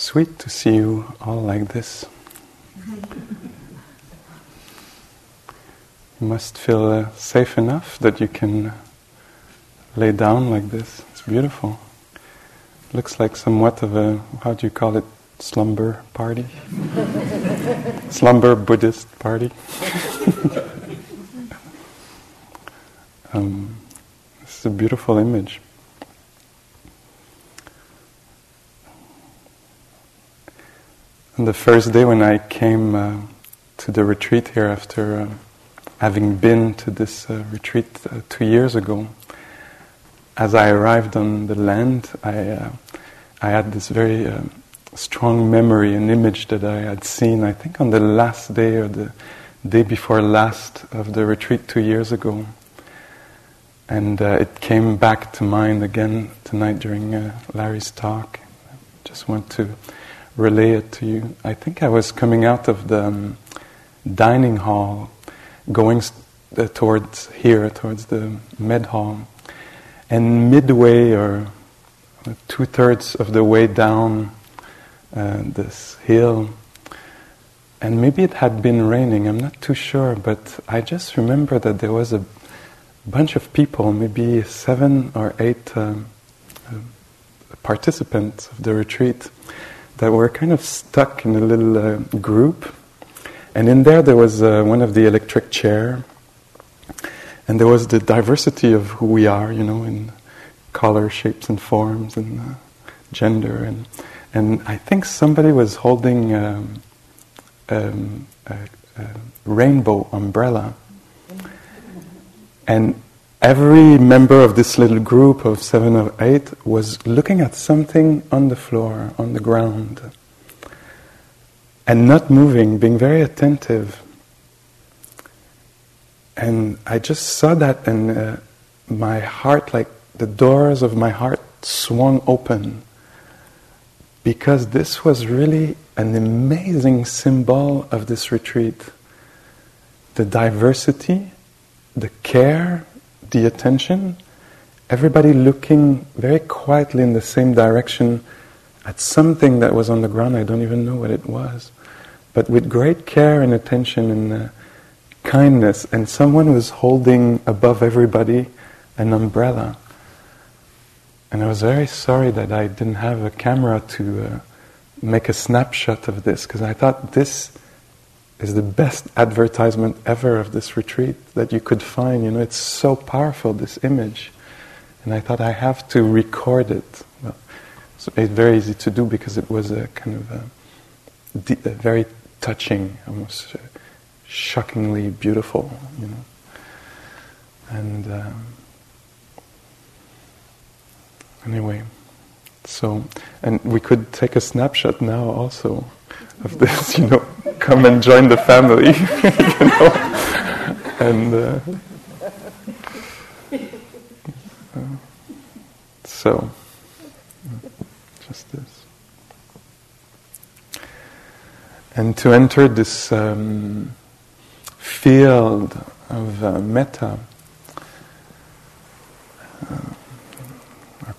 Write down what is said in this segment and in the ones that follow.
sweet to see you all like this. you must feel uh, safe enough that you can lay down like this. It's beautiful. Looks like somewhat of a, how do you call it, slumber party? slumber Buddhist party? um, this is a beautiful image. On the first day when I came uh, to the retreat here after uh, having been to this uh, retreat uh, two years ago, as I arrived on the land, I, uh, I had this very uh, strong memory, an image that I had seen, I think on the last day or the day before last of the retreat two years ago. And it came back to mind again tonight during Larry's talk. Just want to relay it to you. I think I was coming out of the um, dining hall, going st- uh, towards here, towards the med hall. And midway, or two thirds of the way down uh, this hill, and maybe it had been raining, I'm not too sure, but I just remember that there was a bunch of people, maybe seven or eight um, uh, participants of the retreat, that were kind of stuck in a little uh, group. And in there, there was uh, one of the electric chair, and there was the diversity of who we are, you know, in color, shapes, and forms, and uh, gender. And, and I think somebody was holding um, um, a, a rainbow umbrella. And every member of this little group of seven or eight was looking at something on the floor, on the ground, and not moving, being very attentive. And I just saw that, and uh, my heart, like the doors of my heart, swung open because this was really an amazing symbol of this retreat. The diversity, the care, the attention, everybody looking very quietly in the same direction at something that was on the ground. I don't even know what it was. But with great care and attention and uh, kindness, and someone was holding above everybody an umbrella. And I was very sorry that I didn't have a camera to uh, make a snapshot of this, because I thought this is the best advertisement ever of this retreat that you could find. You know, it's so powerful, this image. And I thought I have to record it. Well, so it's very easy to do because it was a kind of a, a very touching, almost uh, shockingly beautiful, you know. And um, anyway, so, and we could take a snapshot now also of this, you know, come and join the family, you know, and uh, uh, so, just this. And to enter this um, field of uh, metta, uh,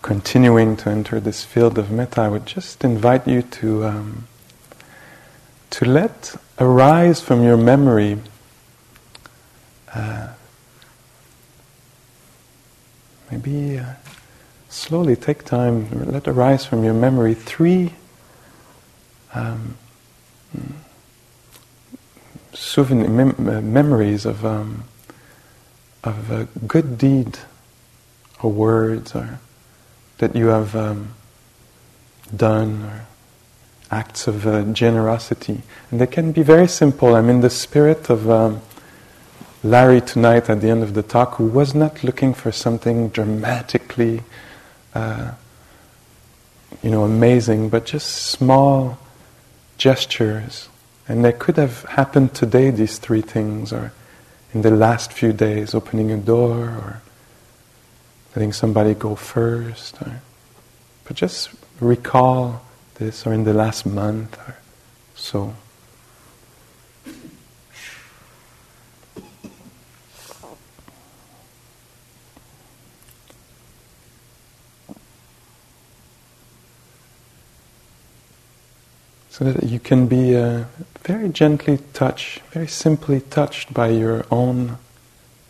continuing to enter this field of metta, I would just invite you to. Um, to let arise from your memory uh, maybe uh, slowly take time, let arise from your memory. Three um, souvenir, mem- uh, memories of, um, of a good deed or words or that you have um, done or acts of uh, generosity. And they can be very simple. I'm in the spirit of um, Larry tonight at the end of the talk, who was not looking for something dramatically, uh, you know, amazing, but just small gestures, and they could have happened today, these three things, or in the last few days, opening a door, or letting somebody go first, or, but just recall this, or in the last month, or so. so that you can be uh, very gently touched, very simply touched by your own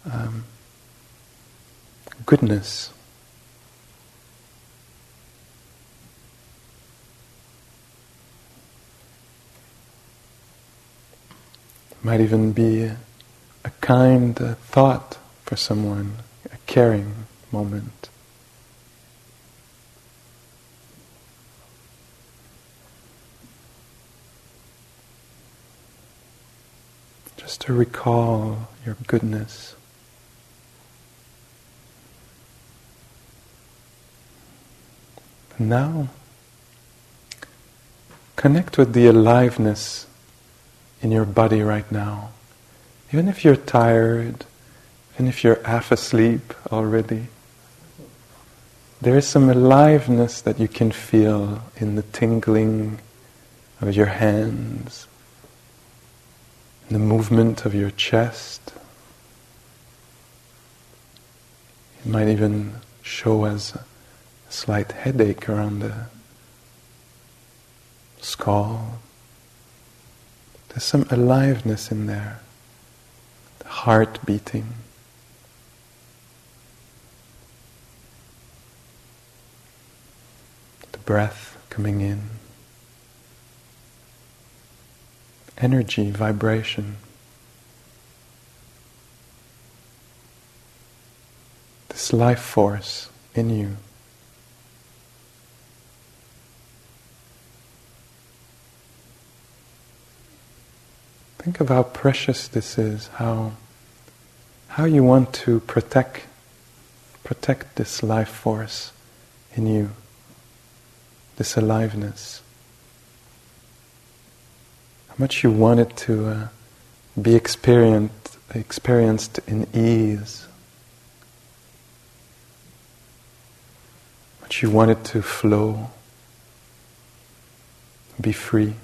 um, goodness. Might even be a, kind thought for someone, a caring moment. just to recall your goodness. Now, connect with the aliveness in your body right now. Even if you're tired, even if you're half asleep already, there is some aliveness that you can feel in the tingling of your hands, in the movement of your chest. It might even show as a slight headache around the skull. There's some aliveness in there, the heart beating. The breath coming in. energy, vibration. This life force in you. Think of how precious this is, how, how you want to protect, protect this life force in you, this aliveness How much you want it to uh, be experienced, experienced in ease. How Much you want it to flow, be free.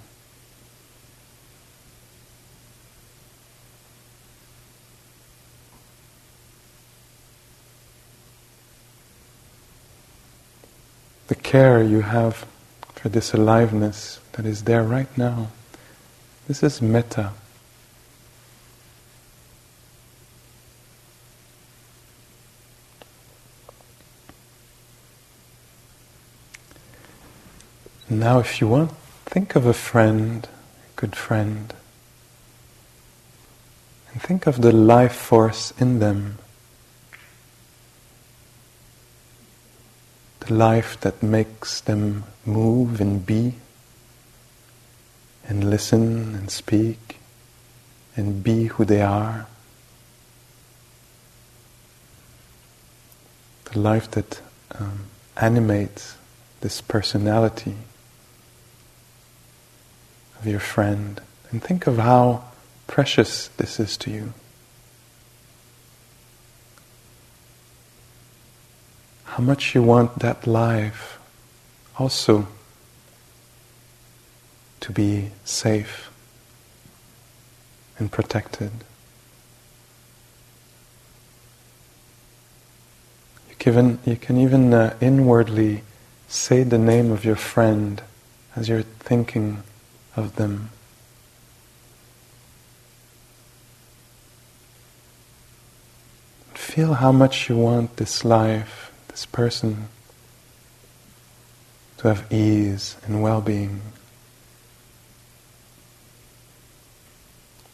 The care you have for this aliveness that is there right now. This is metta. Now, if you want, think of a friend, a good friend, and think of the life force in them. The life that makes them move and be and listen and speak and be who they are. The life that um, animates this personality of your friend. And think of how precious this is to you. How much you want that life also to be safe and protected. You can, you can even uh, inwardly say the name of your friend as you're thinking of them. Feel how much you want this life, this person, to have ease and well being.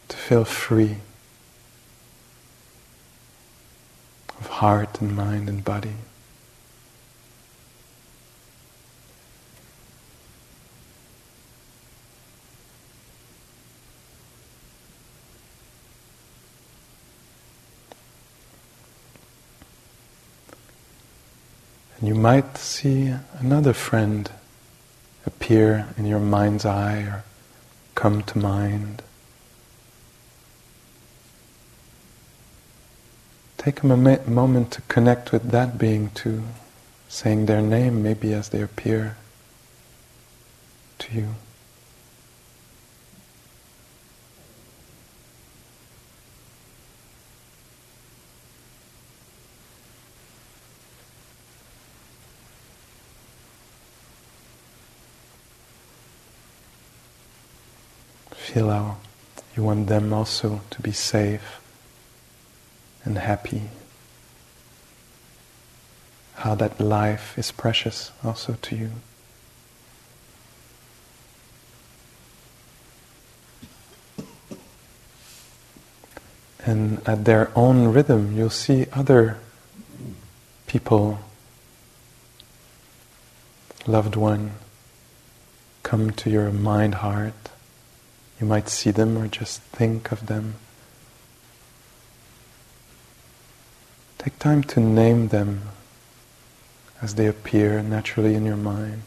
to feel free of heart and mind and body. You might see another friend appear in your mind's eye or come to mind. Take a moment to connect with that being too, saying their name maybe as they appear to you. How you want them also to be safe and happy. How that life is precious also to you. And at their own rhythm, you'll see other people, loved one, come to your mind heart. You might see them or just think of them. Take time to name them as they appear naturally in your mind.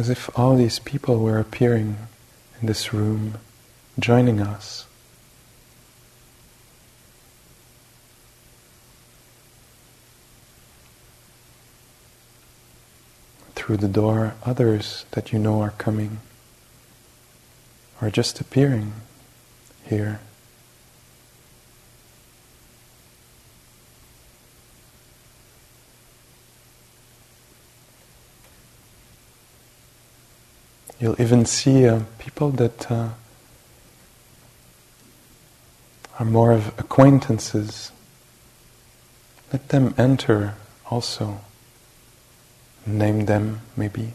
As if all these people were appearing in this room, joining us. through the door others that you know are coming or just appearing here. You'll even see uh, people that uh, are more of acquaintances. Let them enter also name them maybe.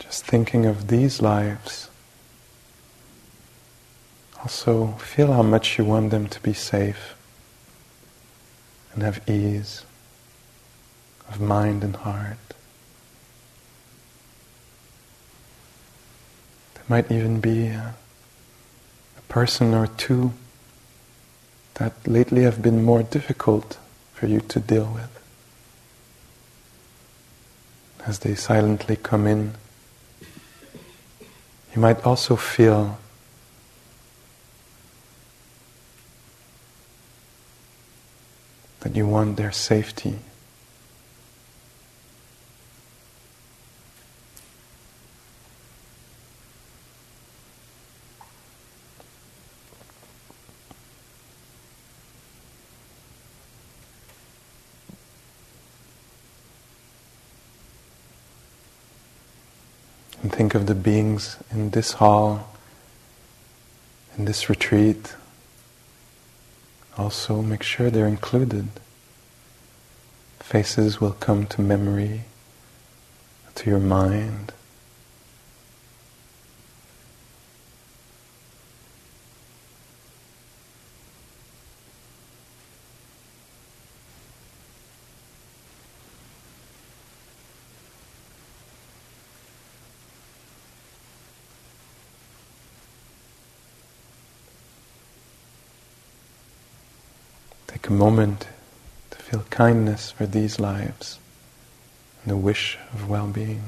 Just thinking of these lives, also feel how much you want them to be safe and have ease of mind and heart. There might even be a person or two that lately have been more difficult for you to deal with. As they silently come in, you might also feel that you want their safety. And think of the beings in this hall, in this retreat. Also, make sure they're included. Faces will come to memory, to your mind. Take a moment to feel kindness for these lives and the wish of well being.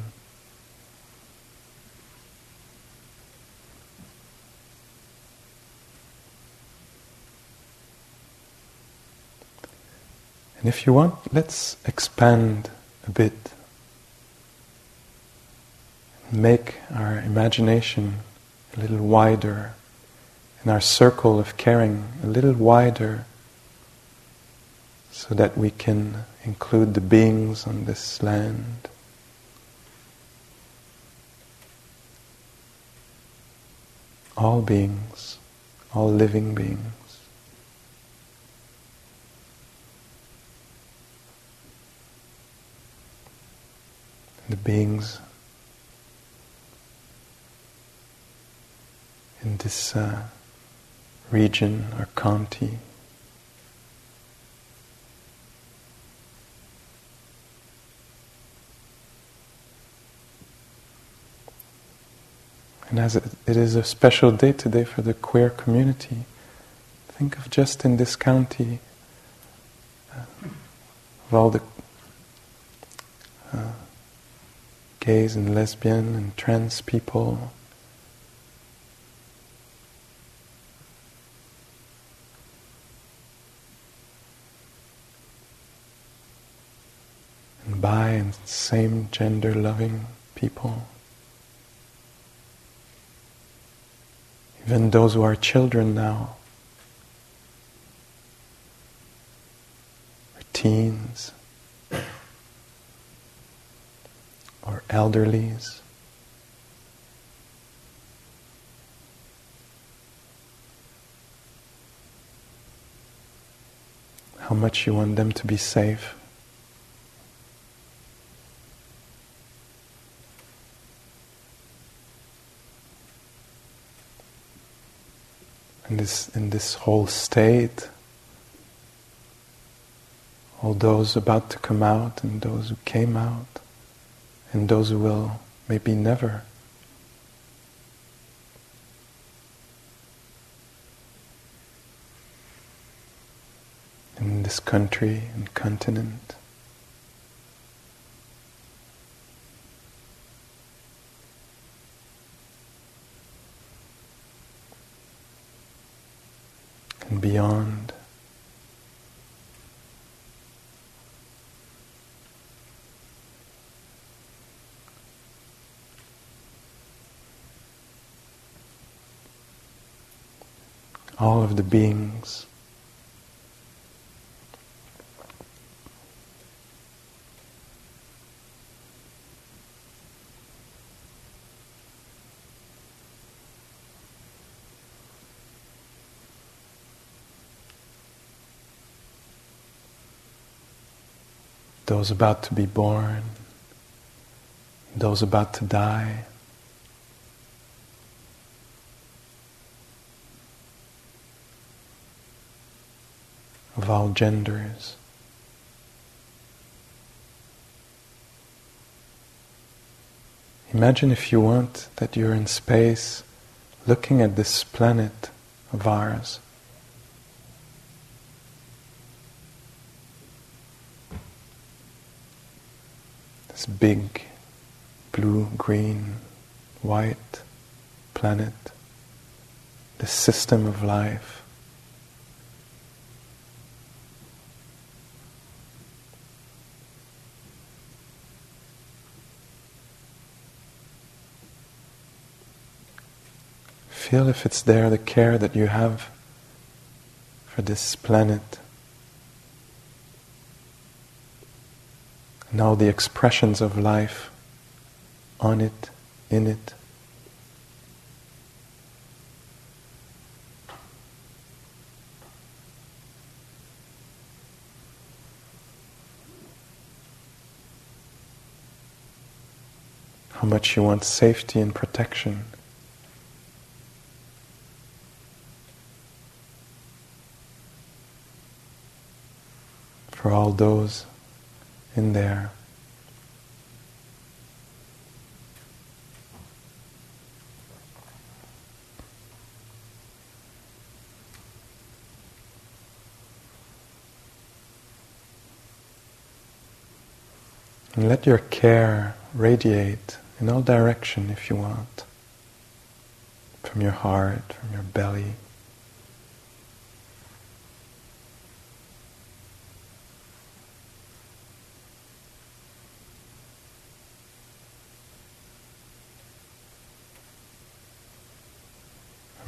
And if you want, let's expand a bit. Make our imagination a little wider and our circle of caring a little wider so that we can include the beings on this land. All beings, all living beings. The beings in this uh, region or Kanti. And as it, is a special day today for the queer community, think of just in this county uh, of all the uh, gays and lesbian and trans people. And bi and same gender loving people. Even those who are children now, or teens. or elderlies. How much you want them to be safe. In in this whole state, all those about to come out and those who came out and those who will maybe never. In this country and continent. And beyond. all of the beings. Those about to be born, those about to die. of all genders. Imagine if you want that you're in space looking at this planet of ours. This big blue, green, white planet, this system of life. Feel if it's there, the care that you have for this planet. And all the expressions of life on it, in it. How much you want safety and protection. for all those in there. And let your care radiate in all direction if you want. From your heart, from your belly.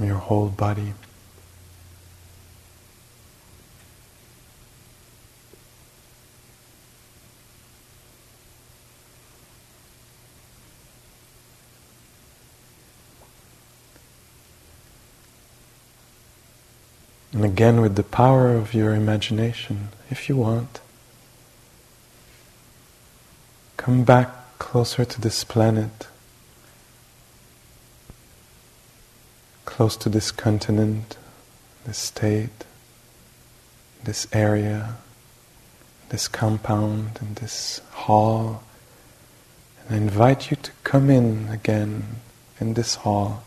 From your whole body. And again, with the power of your imagination, if you want, come back closer to this planet. Close to this continent, this state, this area, this compound, and this hall. And I invite you to come in again in this hall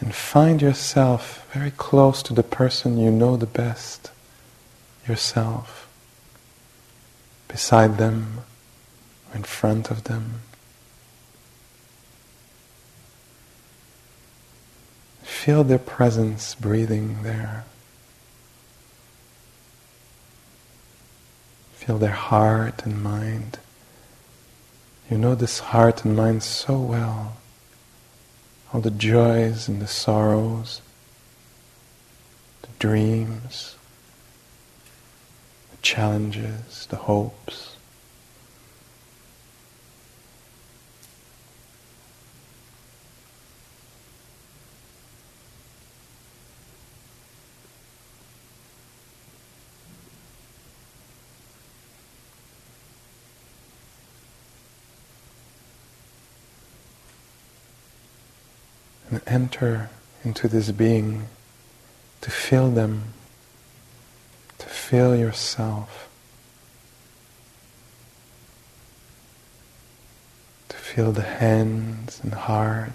and find yourself very close to the person you know the best, yourself, beside them, in front of them. Feel their presence breathing there. Feel their heart and mind. You know this heart and mind so well. All the joys and the sorrows, the dreams, the challenges, the hopes. And enter into this being to feel them, to feel yourself, to feel the hands and heart.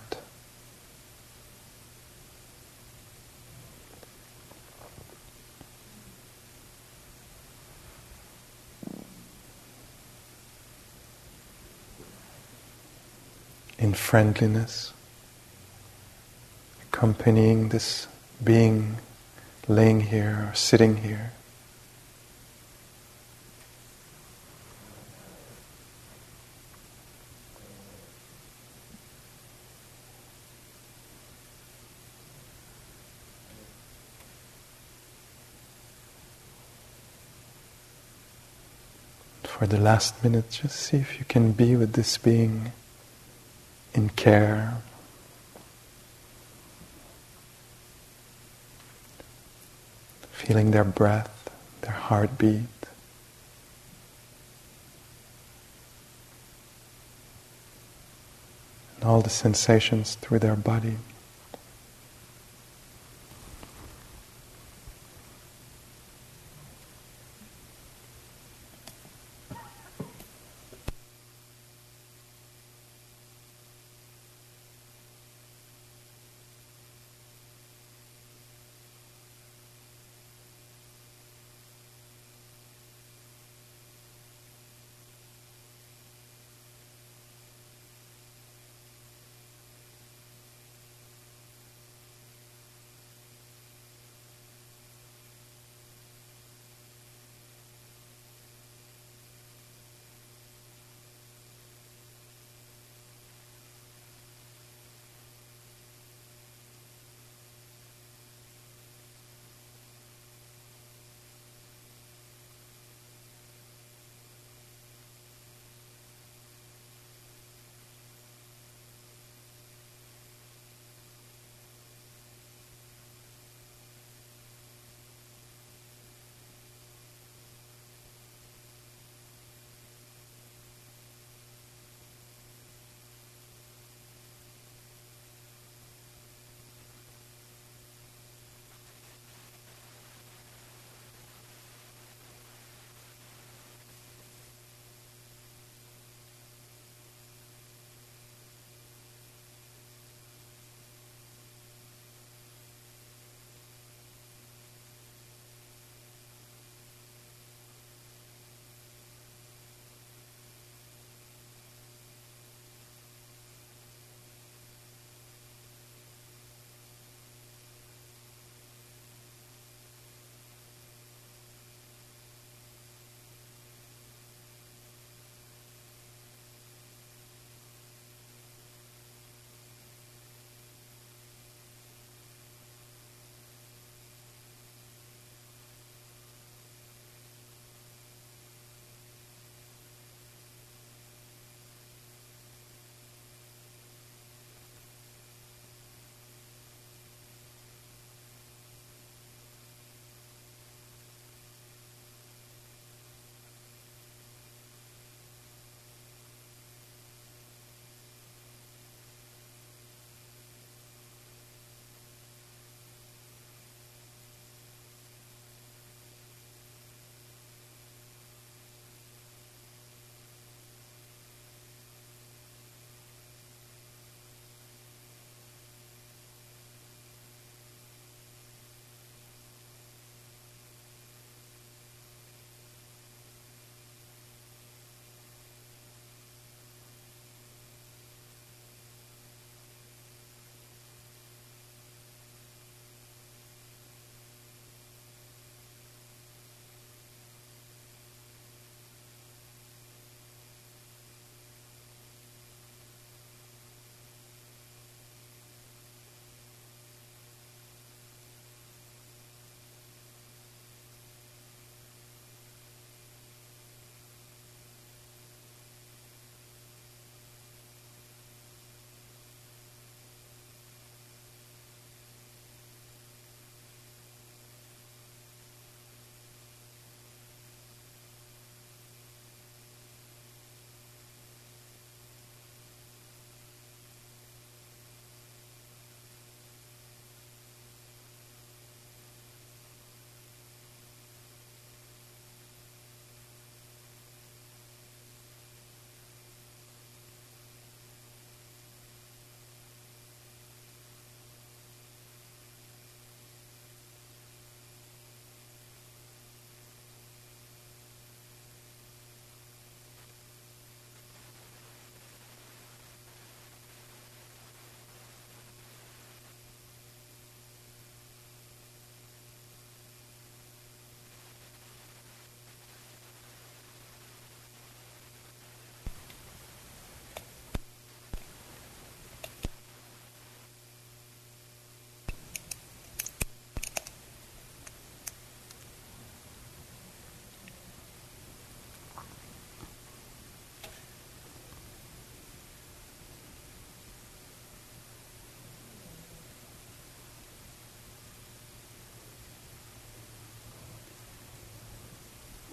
In friendliness accompanying this being laying here or sitting here. For the last minute, just see if you can be with this being in care, feeling their breath, their heartbeat. And all the sensations through their body.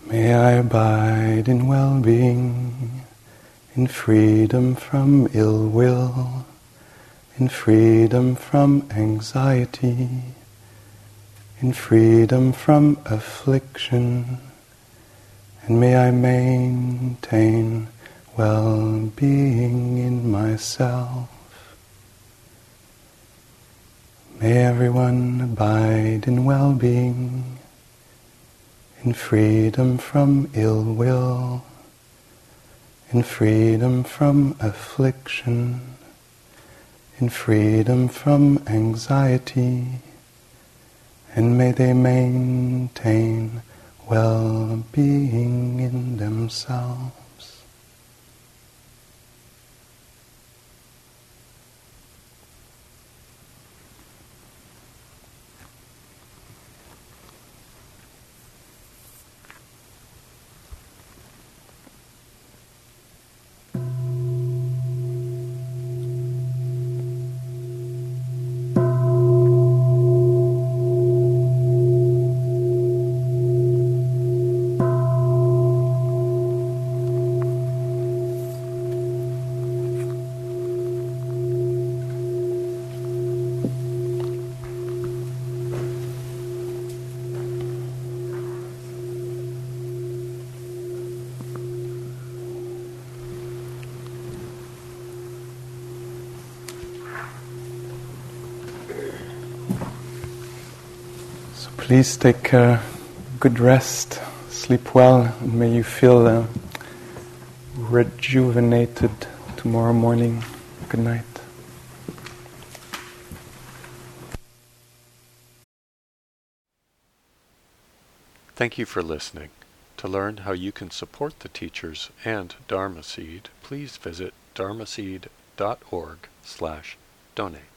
May I abide in well being, in freedom from ill will, in freedom from anxiety, in freedom from affliction, and may I maintain well being in myself. May everyone abide in well being, in freedom from ill will, in freedom from affliction, in freedom from anxiety, and may they maintain well being in themselves. Please take a good rest, sleep well, and may you feel uh, rejuvenated tomorrow morning. Good night. Thank you for listening. To learn how you can support the teachers and Dharma Seed, please visit dharmaseed.org slash donate.